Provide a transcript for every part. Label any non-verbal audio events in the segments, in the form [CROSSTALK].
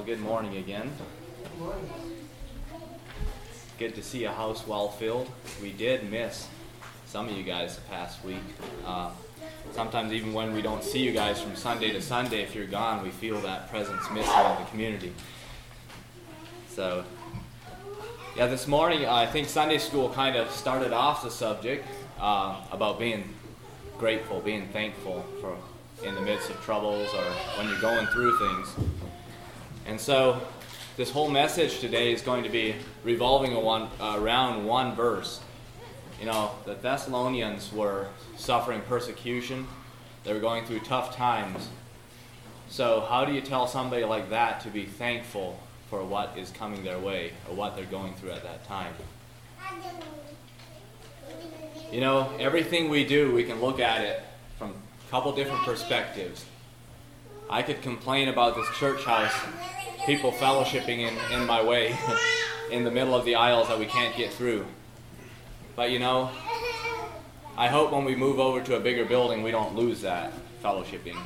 Well, good morning again. Good to see a house well filled. We did miss some of you guys the past week. Uh, sometimes, even when we don't see you guys from Sunday to Sunday, if you're gone, we feel that presence missing in the community. So, yeah, this morning I think Sunday school kind of started off the subject uh, about being grateful, being thankful for in the midst of troubles or when you're going through things. And so, this whole message today is going to be revolving uh, around one verse. You know, the Thessalonians were suffering persecution, they were going through tough times. So, how do you tell somebody like that to be thankful for what is coming their way or what they're going through at that time? You know, everything we do, we can look at it from a couple different perspectives. I could complain about this church house, people fellowshipping in, in my way, [LAUGHS] in the middle of the aisles that we can't get through. But you know, I hope when we move over to a bigger building, we don't lose that fellowshipping.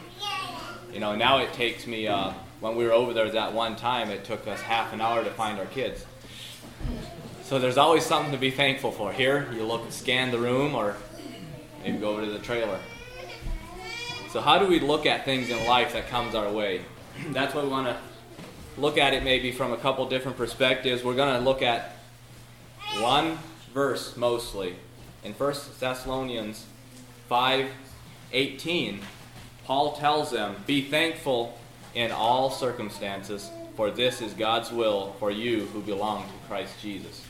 You know, now it takes me, uh, when we were over there that one time, it took us half an hour to find our kids. So there's always something to be thankful for. Here, you look, scan the room, or maybe go over to the trailer. So how do we look at things in life that comes our way? [CLEARS THROAT] That's what we want to look at it maybe from a couple different perspectives. We're going to look at one verse mostly. In 1 Thessalonians 5:18, Paul tells them, "Be thankful in all circumstances, for this is God's will for you who belong to Christ Jesus."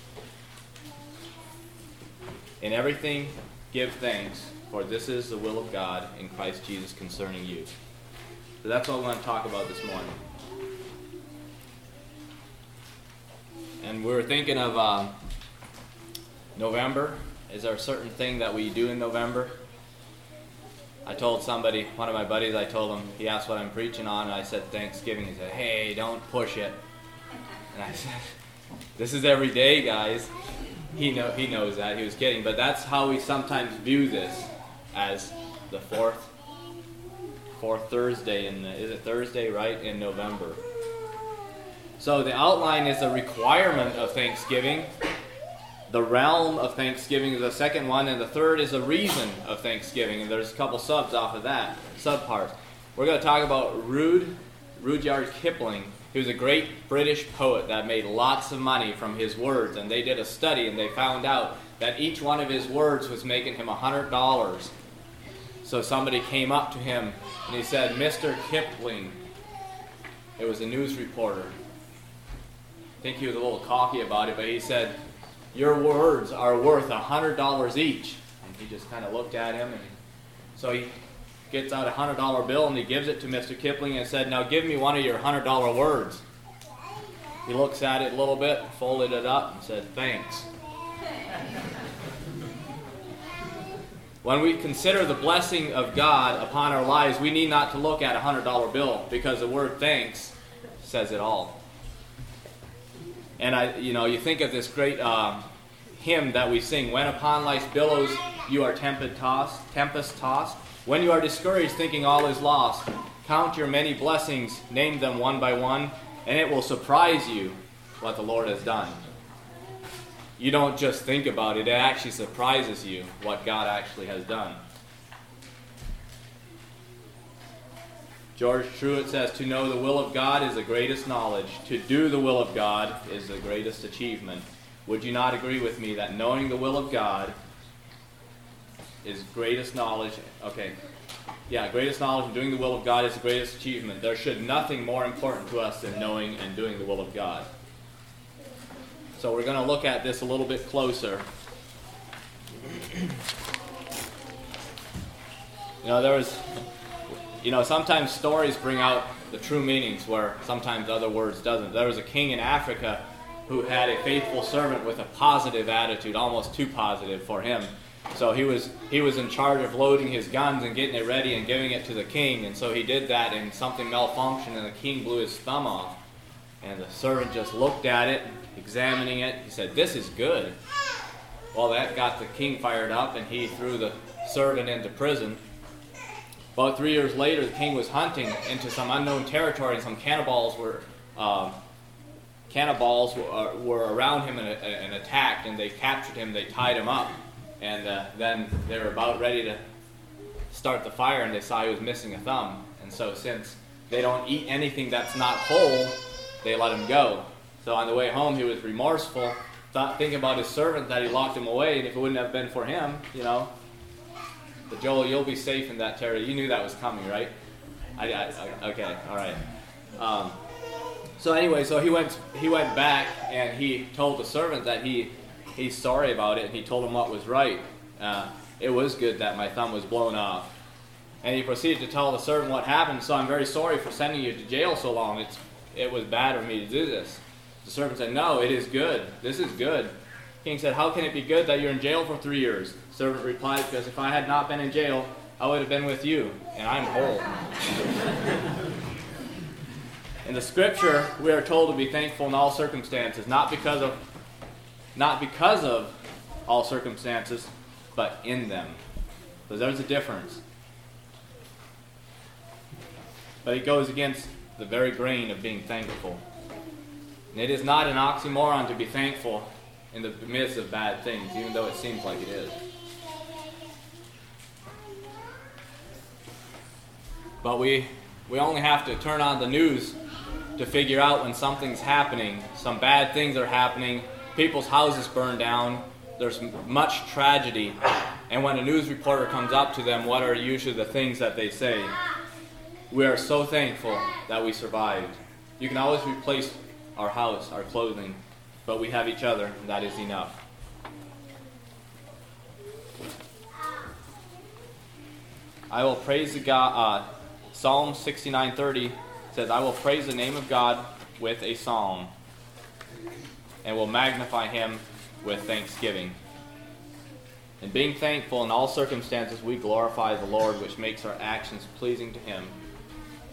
In everything, give thanks, for this is the will of God in Christ Jesus concerning you. So that's what we want to talk about this morning. And we were thinking of uh, November. Is there a certain thing that we do in November? I told somebody, one of my buddies, I told him, he asked what I'm preaching on, and I said Thanksgiving. He said, hey, don't push it. And I [LAUGHS] said, this is every day, guys. He, know, he knows that. He was kidding. But that's how we sometimes view this as the fourth fourth Thursday in the, is it Thursday, right, in November. So the outline is a requirement of Thanksgiving. The realm of Thanksgiving is the second one, and the third is a reason of Thanksgiving. And there's a couple subs off of that, subparts. We're going to talk about Rudyard Kipling. He was a great British poet that made lots of money from his words, and they did a study and they found out that each one of his words was making him $100. So somebody came up to him and he said, Mr. Kipling, it was a news reporter. Think he was a little cocky about it, but he said, Your words are worth $100 each. And he just kind of looked at him, and so he gets out a $100 bill and he gives it to Mr. Kipling and said, Now give me one of your $100 words. He looks at it a little bit, folded it up, and said, Thanks. When we consider the blessing of God upon our lives, we need not to look at a $100 bill because the word thanks says it all. And I, you know, you think of this great uh, hymn that we sing: "When upon life's billows you are tempest tossed, tempest tossed. When you are discouraged, thinking all is lost, count your many blessings, name them one by one, and it will surprise you what the Lord has done." you don't just think about it, it actually surprises you what God actually has done. George Truett says, To know the will of God is the greatest knowledge. To do the will of God is the greatest achievement. Would you not agree with me that knowing the will of God is greatest knowledge? Okay. Yeah, greatest knowledge and doing the will of God is the greatest achievement. There should nothing more important to us than knowing and doing the will of God. So we're going to look at this a little bit closer. You know, there was, you know, sometimes stories bring out the true meanings where sometimes other words doesn't. There was a king in Africa who had a faithful servant with a positive attitude, almost too positive for him. So he was he was in charge of loading his guns and getting it ready and giving it to the king. And so he did that, and something malfunctioned, and the king blew his thumb off. And the servant just looked at it examining it. He said, This is good. Well, that got the king fired up, and he threw the servant into prison. About three years later, the king was hunting into some unknown territory, and some cannibals were um, cannibals were, uh, were around him and, and, attacked, and they captured him. They tied him up, and uh, then they were about ready to start the fire, and they saw he was missing a thumb. And so, since they don't eat anything that's not whole, they let him go. So on the way home, he was remorseful, thought, thinking about his servant that he locked him away, and if it wouldn't have been for him, you know. But Joel, you'll be safe in that territory. You knew that was coming, right? I, I, I okay, all right. Um, so anyway, so he went he went back and he told the servant that he he's sorry about it, and he told him what was right. Uh, it was good that my thumb was blown off. And he proceeded to tell the servant what happened. So I'm very sorry for sending you to jail so long. It's it was bad of me to do this. The servant said, No, it is good. This is good. King said, How can it be good that you're in jail for three years? Servant replied, Because if I had not been in jail, I would have been with you, and I'm whole. in the scripture, we are told to be thankful in all circumstances, not because of not because of all circumstances, but in them. So there's a difference. But it goes against the very grain of being thankful. And it is not an oxymoron to be thankful in the midst of bad things, even though it seems like it is. But we, we only have to turn on the news to figure out when something's happening. Some bad things are happening. People's houses burn down. There's much tragedy. And when a news reporter comes up to them, what are usually the things that they say? We are so thankful that we survived. You can always replace our house, our clothing, but we have each other, and that is enough. I will praise the God. Uh, Psalm 69:30 says, "I will praise the name of God with a song, and will magnify Him with thanksgiving." And being thankful in all circumstances, we glorify the Lord, which makes our actions pleasing to Him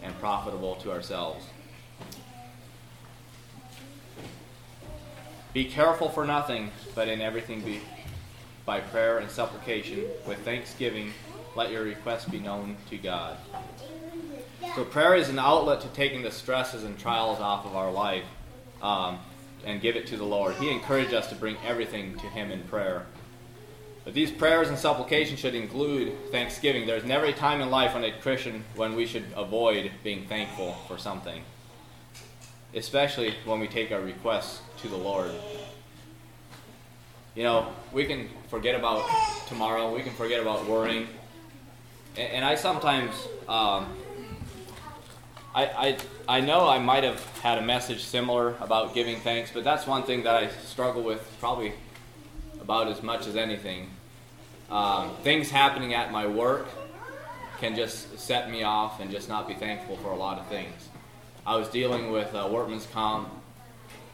and profitable to ourselves. Be careful for nothing, but in everything be by prayer and supplication with thanksgiving let your requests be known to God. So prayer is an outlet to taking the stresses and trials off of our life um, and give it to the Lord. He encouraged us to bring everything to Him in prayer. But these prayers and supplications should include thanksgiving. There's never a time in life when a Christian when we should avoid being thankful for something. Especially when we take our requests to the Lord. You know, we can forget about tomorrow, we can forget about worrying. And, and I sometimes um, I, I, I know I might have had a message similar about giving thanks, but that's one thing that I struggle with probably about as much as anything. Um, things happening at my work can just set me off and just not be thankful for a lot of things. I was dealing with uh, workman's comp,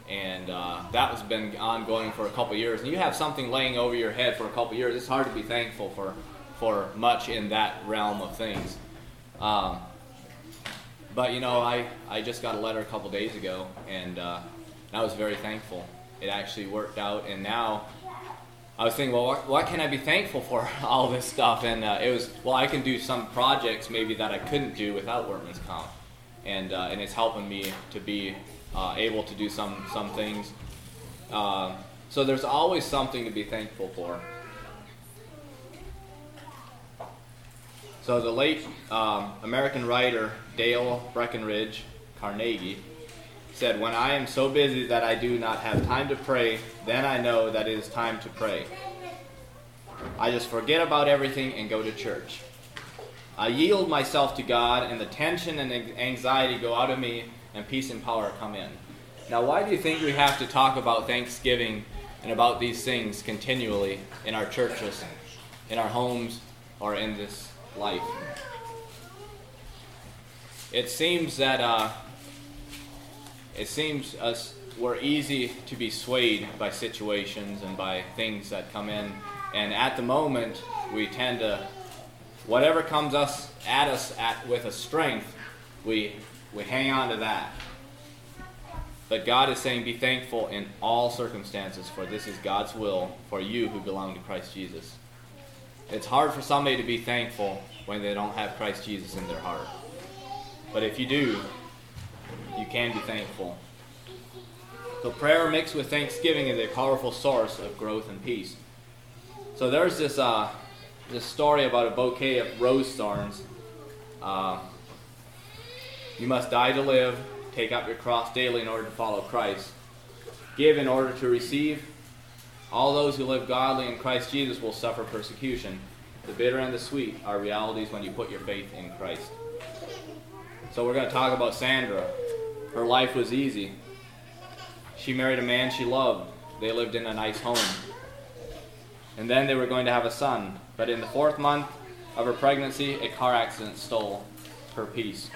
and uh, that has been ongoing for a couple years. And you have something laying over your head for a couple years. It's hard to be thankful for for much in that realm of things. Um, but you know, I, I just got a letter a couple days ago, and uh, I was very thankful. It actually worked out, and now I was thinking, well, what, what, can I be thankful for [LAUGHS] all this stuff? And uh, it was, well, I can do some projects maybe that I couldn't do without workman's comp, and uh, and it's helping me to be uh, able to do some some things. Uh, so there's always something to be thankful for. So the late um, American writer Dale Breckenridge Carnegie said, When I am so busy that I do not have time to pray, then I know that it is time to pray. I just forget about everything and go to church. I yield myself to God, and the tension and anxiety go out of me, and peace and power come in. Now, why do you think we have to talk about Thanksgiving and about these things continually in our churches, in our homes, or in this life? It seems that uh, it seems us we're easy to be swayed by situations and by things that come in, and at the moment we tend to whatever comes us at us at with a strength, we we hang on to that. But God is saying, Be thankful in all circumstances, for this is God's will for you who belong to Christ Jesus. It's hard for somebody to be thankful when they don't have Christ Jesus in their heart. But if you do, you can be thankful. So prayer mixed with thanksgiving is a powerful source of growth and peace. So there's this uh, this story about a bouquet of rose thorns. Uh, you must die to live, take up your cross daily in order to follow Christ. Give in order to receive. All those who live godly in Christ Jesus will suffer persecution. The bitter and the sweet are realities when you put your faith in Christ. So we're going to talk about Sandra. Her life was easy. She married a man she loved. They lived in a nice home. And then they were going to have a son. But in the fourth month of her pregnancy, a car accident stole her peace.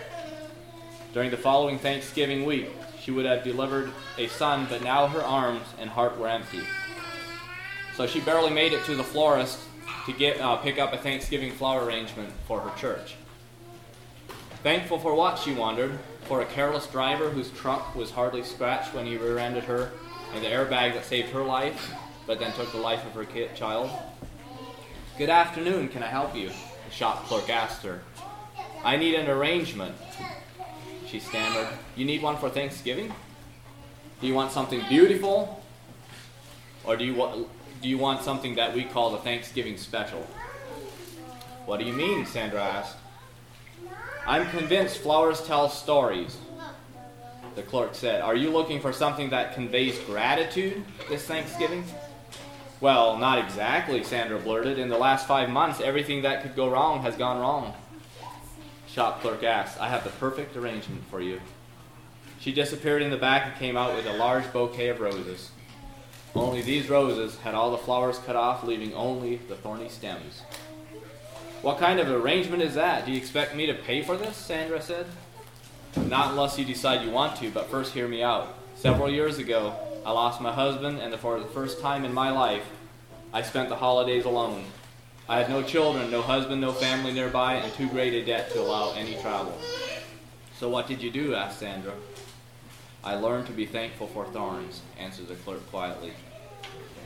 During the following Thanksgiving week, she would have delivered a son, but now her arms and heart were empty. So she barely made it to the florist to get uh, pick up a Thanksgiving flower arrangement for her church. Thankful for what, she wondered, for a careless driver whose trunk was hardly scratched when he rear-ended her, and the airbag that saved her life, but then took the life of her kid, child. Good afternoon, can I help you? The shop clerk asked her. I need an arrangement, she stammered. You need one for Thanksgiving? Do you want something beautiful? Or do you, wa- do you want something that we call the Thanksgiving special? What do you mean? Sandra asked. I'm convinced flowers tell stories, the clerk said. Are you looking for something that conveys gratitude this Thanksgiving? Well, not exactly, Sandra blurted. In the last five months, everything that could go wrong has gone wrong. Shop clerk asked, I have the perfect arrangement for you. She disappeared in the back and came out with a large bouquet of roses. Only these roses had all the flowers cut off, leaving only the thorny stems. What kind of arrangement is that? Do you expect me to pay for this? Sandra said. Not unless you decide you want to, but first hear me out. Several years ago, I lost my husband, and for the first time in my life, I spent the holidays alone. I had no children, no husband, no family nearby, and too great a debt to allow any travel. So what did you do? asked Sandra. I learned to be thankful for thorns, answered the clerk quietly.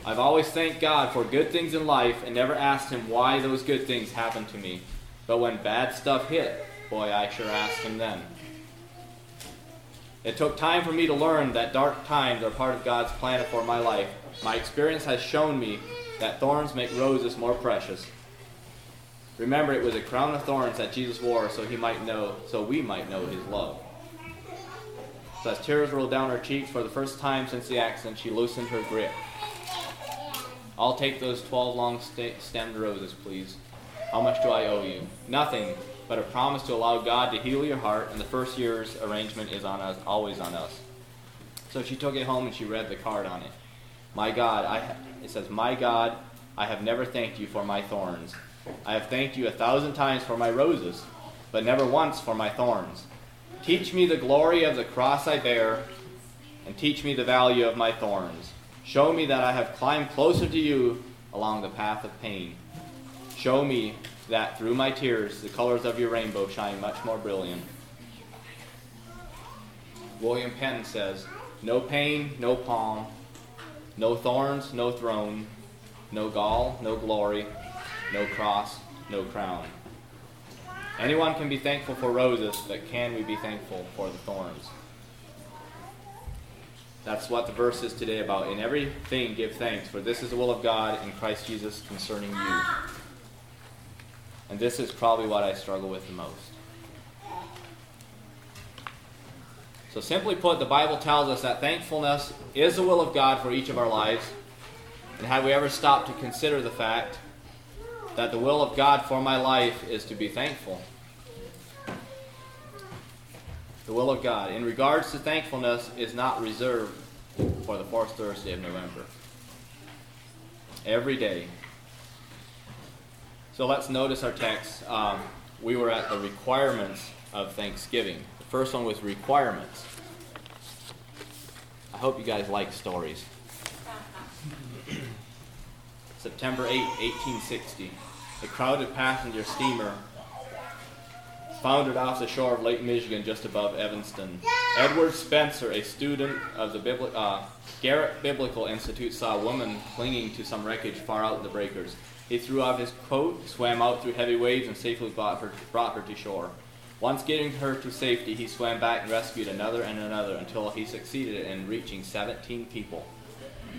I've always thanked God for good things in life and never asked Him why those good things happened to me. But when bad stuff hit, boy, I sure asked Him then. It took time for me to learn that dark times are part of God's plan for my life. My experience has shown me that thorns make roses more precious. Remember, it was a crown of thorns that Jesus wore so he might know, so we might know his love. As tears rolled down her cheeks for the first time since the accident, she loosened her grip. I'll take those 12 long st- stemmed roses, please. How much do I owe you? Nothing, but a promise to allow God to heal your heart, and the first year's arrangement is on us, always on us. So she took it home and she read the card on it. My God, I it says, My God, I have never thanked you for my thorns. I have thanked you a thousand times for my roses, but never once for my thorns. Teach me the glory of the cross I bear, and teach me the value of my thorns. Show me that I have climbed closer to you along the path of pain. Show me that through my tears the colors of your rainbow shine much more brilliant. William Penn says, No pain, no palm, no thorns, no throne, no gall, no glory, no cross, no crown. Anyone can be thankful for roses, but can we be thankful for the thorns? That's what the verse is today about. In everything, give thanks, for this is the will of God in Christ Jesus concerning you. And this is probably what I struggle with the most. So, simply put, the Bible tells us that thankfulness is the will of God for each of our lives. And have we ever stopped to consider the fact that the will of God for my life is to be thankful? The will of God, in regards to thankfulness, is not reserved for the fourth Thursday of November. Every day. So let's notice our text. Um, we were at the requirements of Thanksgiving. The first one was requirements. I hope you guys like stories. September 8, 1860. A crowded passenger steamer foundered off the shore of Lake Michigan just above Evanston. Edward Spencer, a student of the Bibli- uh, Garrett Biblical Institute, saw a woman clinging to some wreckage far out in the breakers. He threw off his coat, swam out through heavy waves, and safely brought her, brought her to shore. Once getting her to safety, he swam back and rescued another and another until he succeeded in reaching 17 people.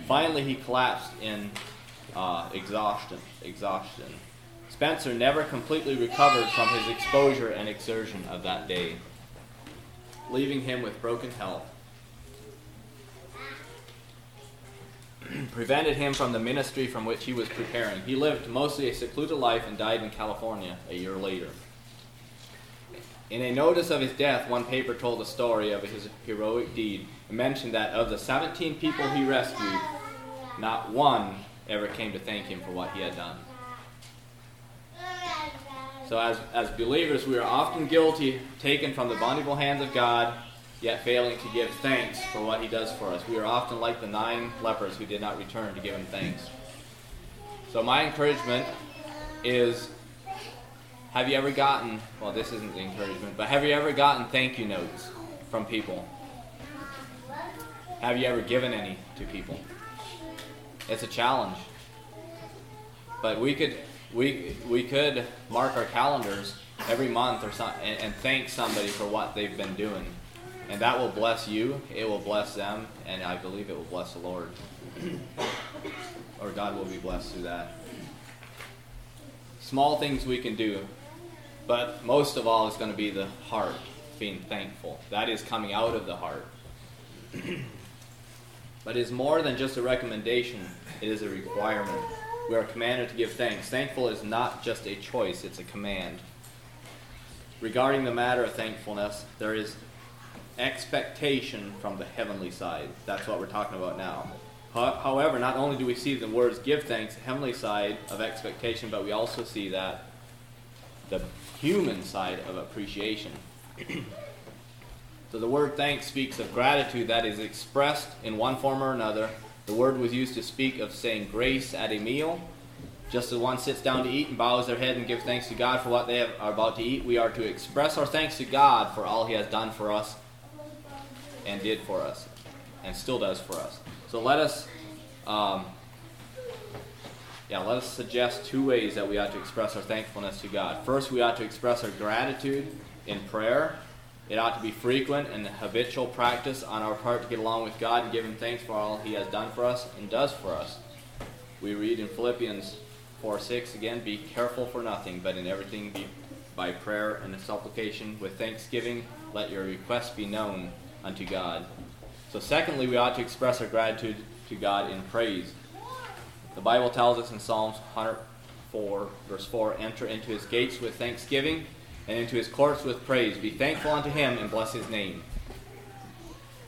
Finally, he collapsed in uh, exhaustion. Exhaustion. Spencer never completely recovered from his exposure and exertion of that day, leaving him with broken health. [CLEARS THROAT] prevented him from the ministry from which he was preparing. He lived mostly a secluded life and died in California a year later. In a notice of his death, one paper told the story of his heroic deed and mentioned that of the 17 people he rescued, not one ever came to thank him for what he had done. So, as, as believers, we are often guilty, taken from the bountiful hands of God, yet failing to give thanks for what he does for us. We are often like the nine lepers who did not return to give him thanks. So, my encouragement is have you ever gotten, well, this isn't the encouragement, but have you ever gotten thank you notes from people? Have you ever given any to people? It's a challenge. But we could we we could mark our calendars every month or something and, and thank somebody for what they've been doing. And that will bless you, it will bless them, and I believe it will bless the Lord. [COUGHS] or God will be blessed through that. Small things we can do but most of all, it's going to be the heart being thankful. That is coming out of the heart. But it is more than just a recommendation, it is a requirement. We are commanded to give thanks. Thankful is not just a choice, it's a command. Regarding the matter of thankfulness, there is expectation from the heavenly side. That's what we're talking about now. However, not only do we see the words give thanks, heavenly side of expectation, but we also see that the human side of appreciation. [CLEARS THROAT] so the word thanks speaks of gratitude that is expressed in one form or another. The word was used to speak of saying grace at a meal. Just as one sits down to eat and bows their head and gives thanks to God for what they are about to eat, we are to express our thanks to God for all He has done for us and did for us and still does for us. So let us um, yeah, let us suggest two ways that we ought to express our thankfulness to God. First, we ought to express our gratitude in prayer. It ought to be frequent and habitual practice on our part to get along with God and give Him thanks for all He has done for us and does for us. We read in Philippians 4 6 again, Be careful for nothing, but in everything be by prayer and supplication with thanksgiving, let your requests be known unto God. So, secondly, we ought to express our gratitude to God in praise. The Bible tells us in Psalms 104, verse 4 Enter into his gates with thanksgiving and into his courts with praise. Be thankful unto him and bless his name.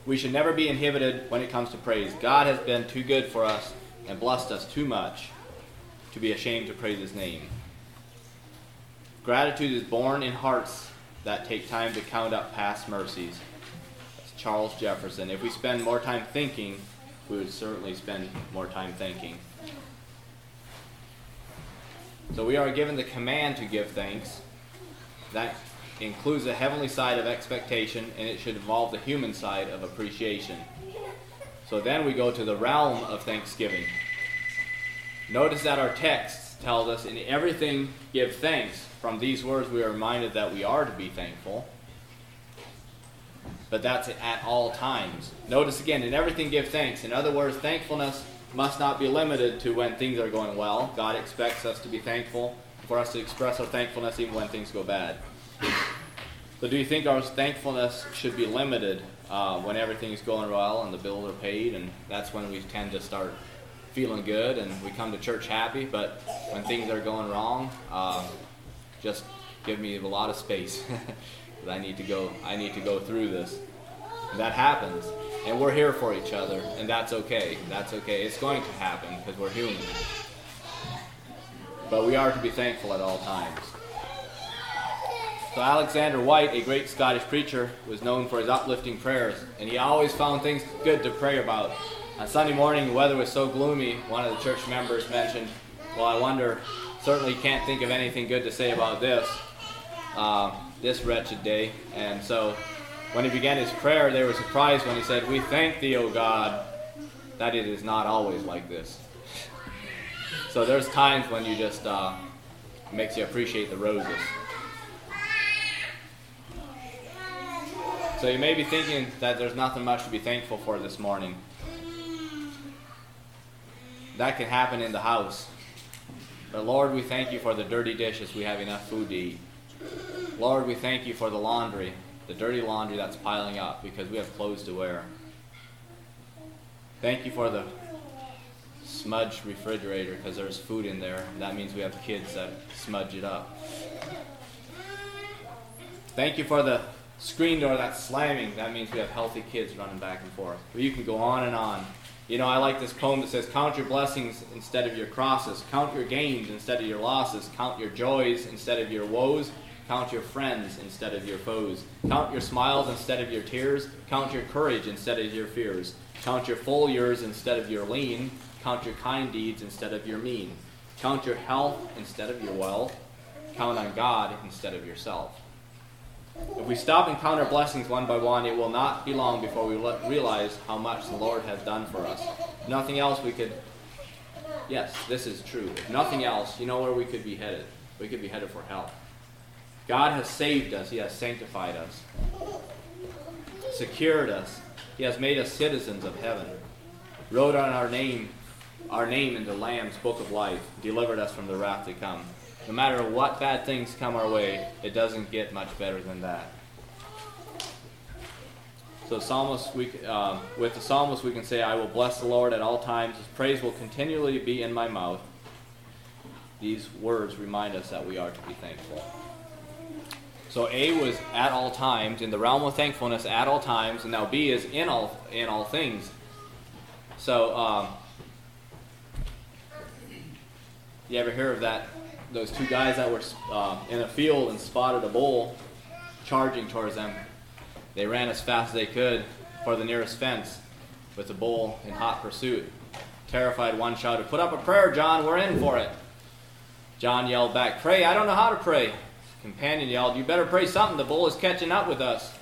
We should never be inhibited when it comes to praise. God has been too good for us and blessed us too much to be ashamed to praise his name. Gratitude is born in hearts that take time to count up past mercies. That's Charles Jefferson. If we spend more time thinking, we would certainly spend more time thanking. So we are given the command to give thanks. That includes the heavenly side of expectation, and it should involve the human side of appreciation. So then we go to the realm of thanksgiving. Notice that our text tells us in everything give thanks. From these words, we are reminded that we are to be thankful. But that's at all times. Notice again, in everything give thanks. In other words, thankfulness must not be limited to when things are going well. God expects us to be thankful, for us to express our thankfulness even when things go bad. So, do you think our thankfulness should be limited uh, when is going well and the bills are paid, and that's when we tend to start feeling good and we come to church happy? But when things are going wrong, uh, just give me a lot of space. [LAUGHS] I need to go. I need to go through this. That happens. And we're here for each other, and that's okay. That's okay. It's going to happen because we're human. But we are to be thankful at all times. So, Alexander Whyte, a great Scottish preacher, was known for his uplifting prayers, and he always found things good to pray about. On Sunday morning, the weather was so gloomy, one of the church members mentioned, Well, I wonder, certainly can't think of anything good to say about this, uh, this wretched day. And so when he began his prayer, they were surprised when he said, We thank thee, O God, that it is not always like this. So there's times when you just uh, makes you appreciate the roses. So you may be thinking that there's nothing much to be thankful for this morning. That can happen in the house. But Lord, we thank you for the dirty dishes we have enough food to eat. Lord, we thank you for the laundry, the dirty laundry that's piling up because we have clothes to wear. Thank you for the smudged refrigerator because there's food in there. That means we have kids that smudge it up. Thank you for the screen door that's slamming. That means we have healthy kids running back and forth. Well, you can go on and on. You know, I like this poem that says, Count your blessings instead of your crosses. Count your gains instead of your losses. Count your joys instead of your woes. Count your friends instead of your foes. Count your smiles instead of your tears. Count your courage instead of your fears. Count your full years instead of your lean. Count your kind deeds instead of your mean. Count your health instead of your wealth. Count on God instead of yourself. If we stop and count our blessings one by one, it will not be long before we realize how much the Lord has done for us. If nothing else, we could. Yes, this is true. If nothing else, you know where we could be headed? We could be headed for hell. God has saved us, He has sanctified us, secured us, He has made us citizens of heaven, wrote on our name our name in the Lamb's book of life, delivered us from the wrath to come. No matter what bad things come our way, it doesn't get much better than that. So, psalmist, we, uh, with the psalmist, we can say, "I will bless the Lord at all times; His praise will continually be in my mouth." These words remind us that we are to be thankful. So A was at all times in the realm of thankfulness at all times, and now B is in all in all things. So, um, you ever hear of that those two guys that were uh, in a field and spotted a bull charging towards them. They ran as fast as they could for the nearest fence with the bull in hot pursuit. Terrified, one shouted, Put up a prayer, John, we're in for it. John yelled back, Pray, I don't know how to pray. Companion yelled, You better pray something, the bull is catching up with us.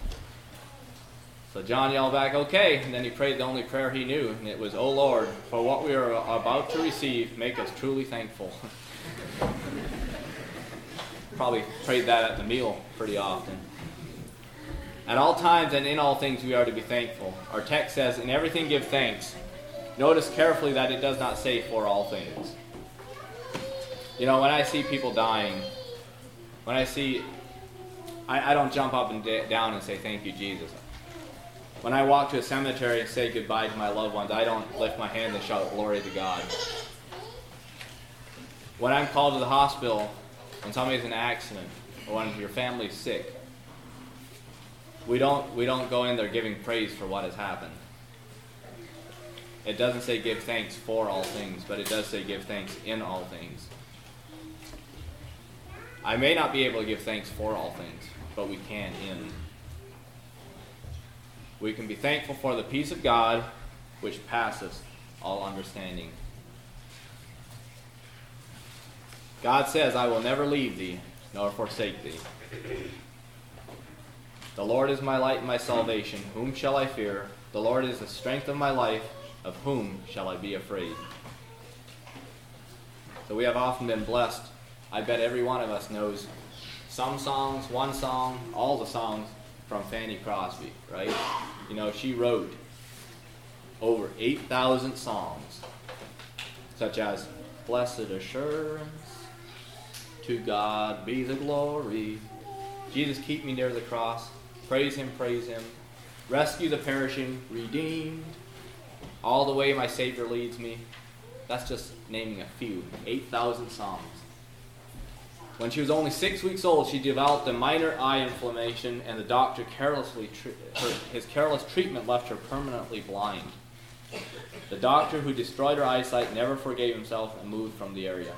So John yelled back, Okay, and then he prayed the only prayer he knew, and it was, O Lord, for what we are about to receive, make us truly thankful. [LAUGHS] Probably prayed that at the meal pretty often. At all times and in all things we are to be thankful. Our text says, In everything give thanks. Notice carefully that it does not say for all things. You know, when I see people dying, when I see, I, I don't jump up and da- down and say, Thank you, Jesus. When I walk to a cemetery and say goodbye to my loved ones, I don't lift my hand and shout glory to God when I'm called to the hospital, when somebody's in an accident, or when your family's sick, we don't, we don't go in there giving praise for what has happened. It doesn't say give thanks for all things, but it does say give thanks in all things. I may not be able to give thanks for all things, but we can in. We can be thankful for the peace of God which passes all understanding. God says, I will never leave thee nor forsake thee. The Lord is my light and my salvation. Whom shall I fear? The Lord is the strength of my life. Of whom shall I be afraid? So we have often been blessed. I bet every one of us knows some songs, one song, all the songs from Fanny Crosby, right? You know, she wrote over 8,000 songs, such as Blessed Assurance, to God be the glory. Jesus, keep me near the cross. Praise Him, praise Him. Rescue the perishing, redeemed. All the way my Savior leads me. That's just naming a few. 8,000 songs. When she was only six weeks old, she developed a minor eye inflammation, and the doctor carelessly her, his careless treatment left her permanently blind. The doctor who destroyed her eyesight never forgave himself and moved from the area.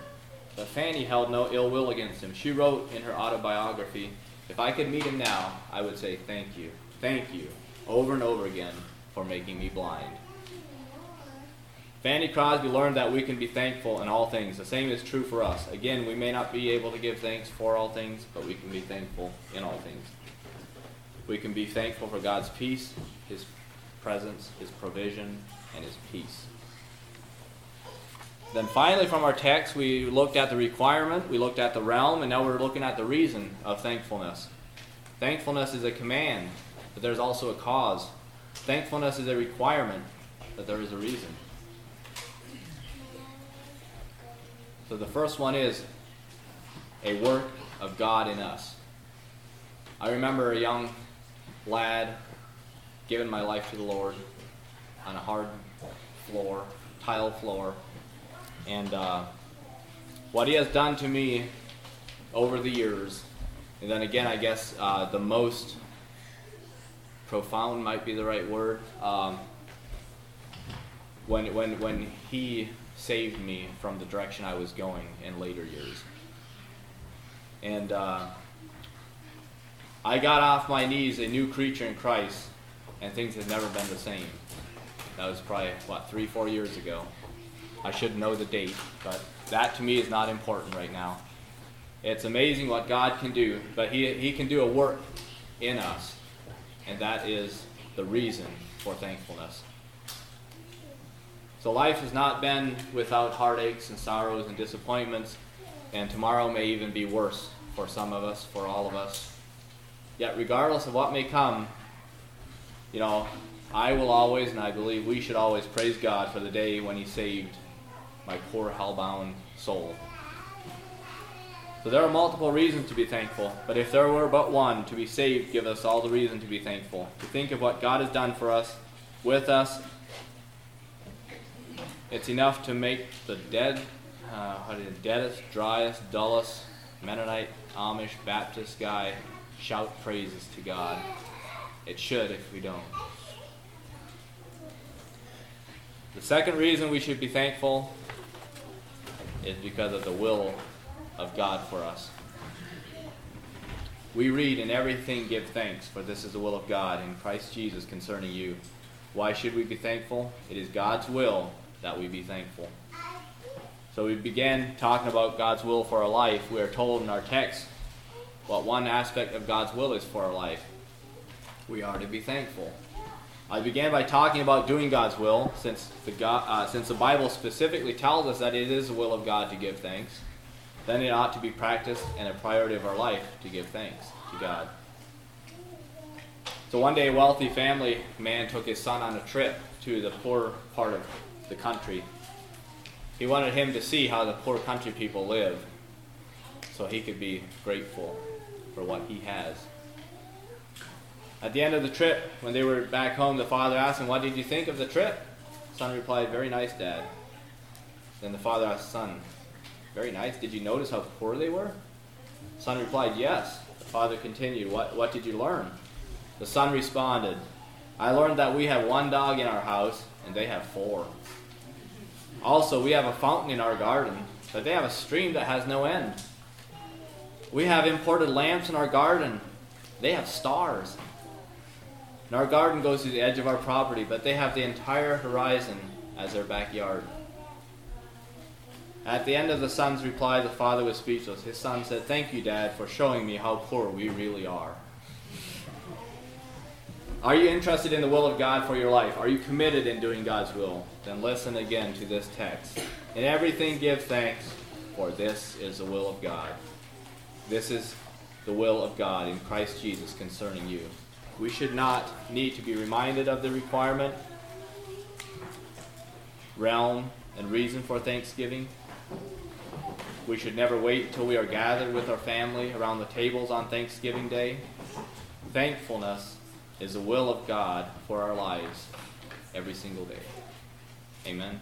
But Fanny held no ill will against him. She wrote in her autobiography, If I could meet him now, I would say thank you, thank you, over and over again for making me blind. Fanny Crosby learned that we can be thankful in all things. The same is true for us. Again, we may not be able to give thanks for all things, but we can be thankful in all things. We can be thankful for God's peace, His presence, His provision, and His peace. Then finally, from our text, we looked at the requirement, we looked at the realm, and now we're looking at the reason of thankfulness. Thankfulness is a command. but there's also a cause. Thankfulness is a requirement, but there is a reason. So the first one is a work of God in us. I remember a young lad giving my life to the Lord on a hard floor, tile floor, and uh, what he has done to me over the years, and then again, I guess uh, the most profound might be the right word. Um, when when when he saved me from the direction I was going in later years, and uh, I got off my knees, a new creature in Christ, and things have never been the same. That was probably what three, four years ago. I should know the date, but that to me is not important right now. It's amazing what God can do, but He, he can do a work in us, and that is the reason for thankfulness. So life has not been without heartaches and sorrows and disappointments, and tomorrow may even be worse for some of us, for all of us. Yet, regardless of what may come, you know, I will always, and I believe we should always praise God for the day when He saved my poor hellbound soul. So there are multiple reasons to be thankful, but if there were but one to be saved, give us all the reason to be thankful. To think of what God has done for us, with us, it's enough to make the dead, uh, deadest, driest, dullest Mennonite, Amish, Baptist guy shout praises to God. It should if we don't. The second reason we should be thankful is because of the will of God for us. We read, In everything give thanks, for this is the will of God in Christ Jesus concerning you. Why should we be thankful? It is God's will that we be thankful. So we began talking about God's will for our life. We are told in our text what one aspect of God's will is for our life. We are to be thankful. I began by talking about doing God's will, since the, God, uh, since the Bible specifically tells us that it is the will of God to give thanks. Then it ought to be practiced and a priority of our life to give thanks to God. So one day, a wealthy family man took his son on a trip to the poor part of the country. He wanted him to see how the poor country people live so he could be grateful for what he has. At the end of the trip, when they were back home, the father asked him, What did you think of the trip? Son replied, Very nice, Dad. Then the father asked son, Very nice. Did you notice how poor they were? Son replied, Yes. The father continued, What, what did you learn? The son responded, I learned that we have one dog in our house, and they have four. Also, we have a fountain in our garden, but they have a stream that has no end. We have imported lamps in our garden, they have stars. And our garden goes to the edge of our property, but they have the entire horizon as their backyard. At the end of the son's reply, the father was speechless. His son said, Thank you, Dad, for showing me how poor we really are. Are you interested in the will of God for your life? Are you committed in doing God's will? Then listen again to this text. In everything give thanks, for this is the will of God. This is the will of God in Christ Jesus concerning you. We should not need to be reminded of the requirement, realm, and reason for thanksgiving. We should never wait until we are gathered with our family around the tables on Thanksgiving Day. Thankfulness is the will of God for our lives every single day. Amen.